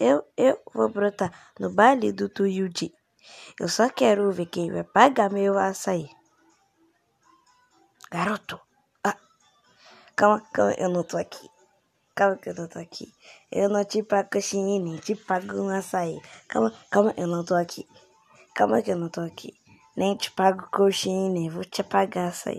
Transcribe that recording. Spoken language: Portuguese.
eu, eu vou brotar no baile do Tuiuti. Eu só quero ver quem vai pagar meu açaí. Garoto, ah, calma, calma, eu não tô aqui. Calma que eu não tô aqui. Eu não te pago coxinha nem te pago um açaí. Calma, calma, eu não tô aqui. Calma que eu não tô aqui. Nem te pago coxinha nem vou te pagar açaí.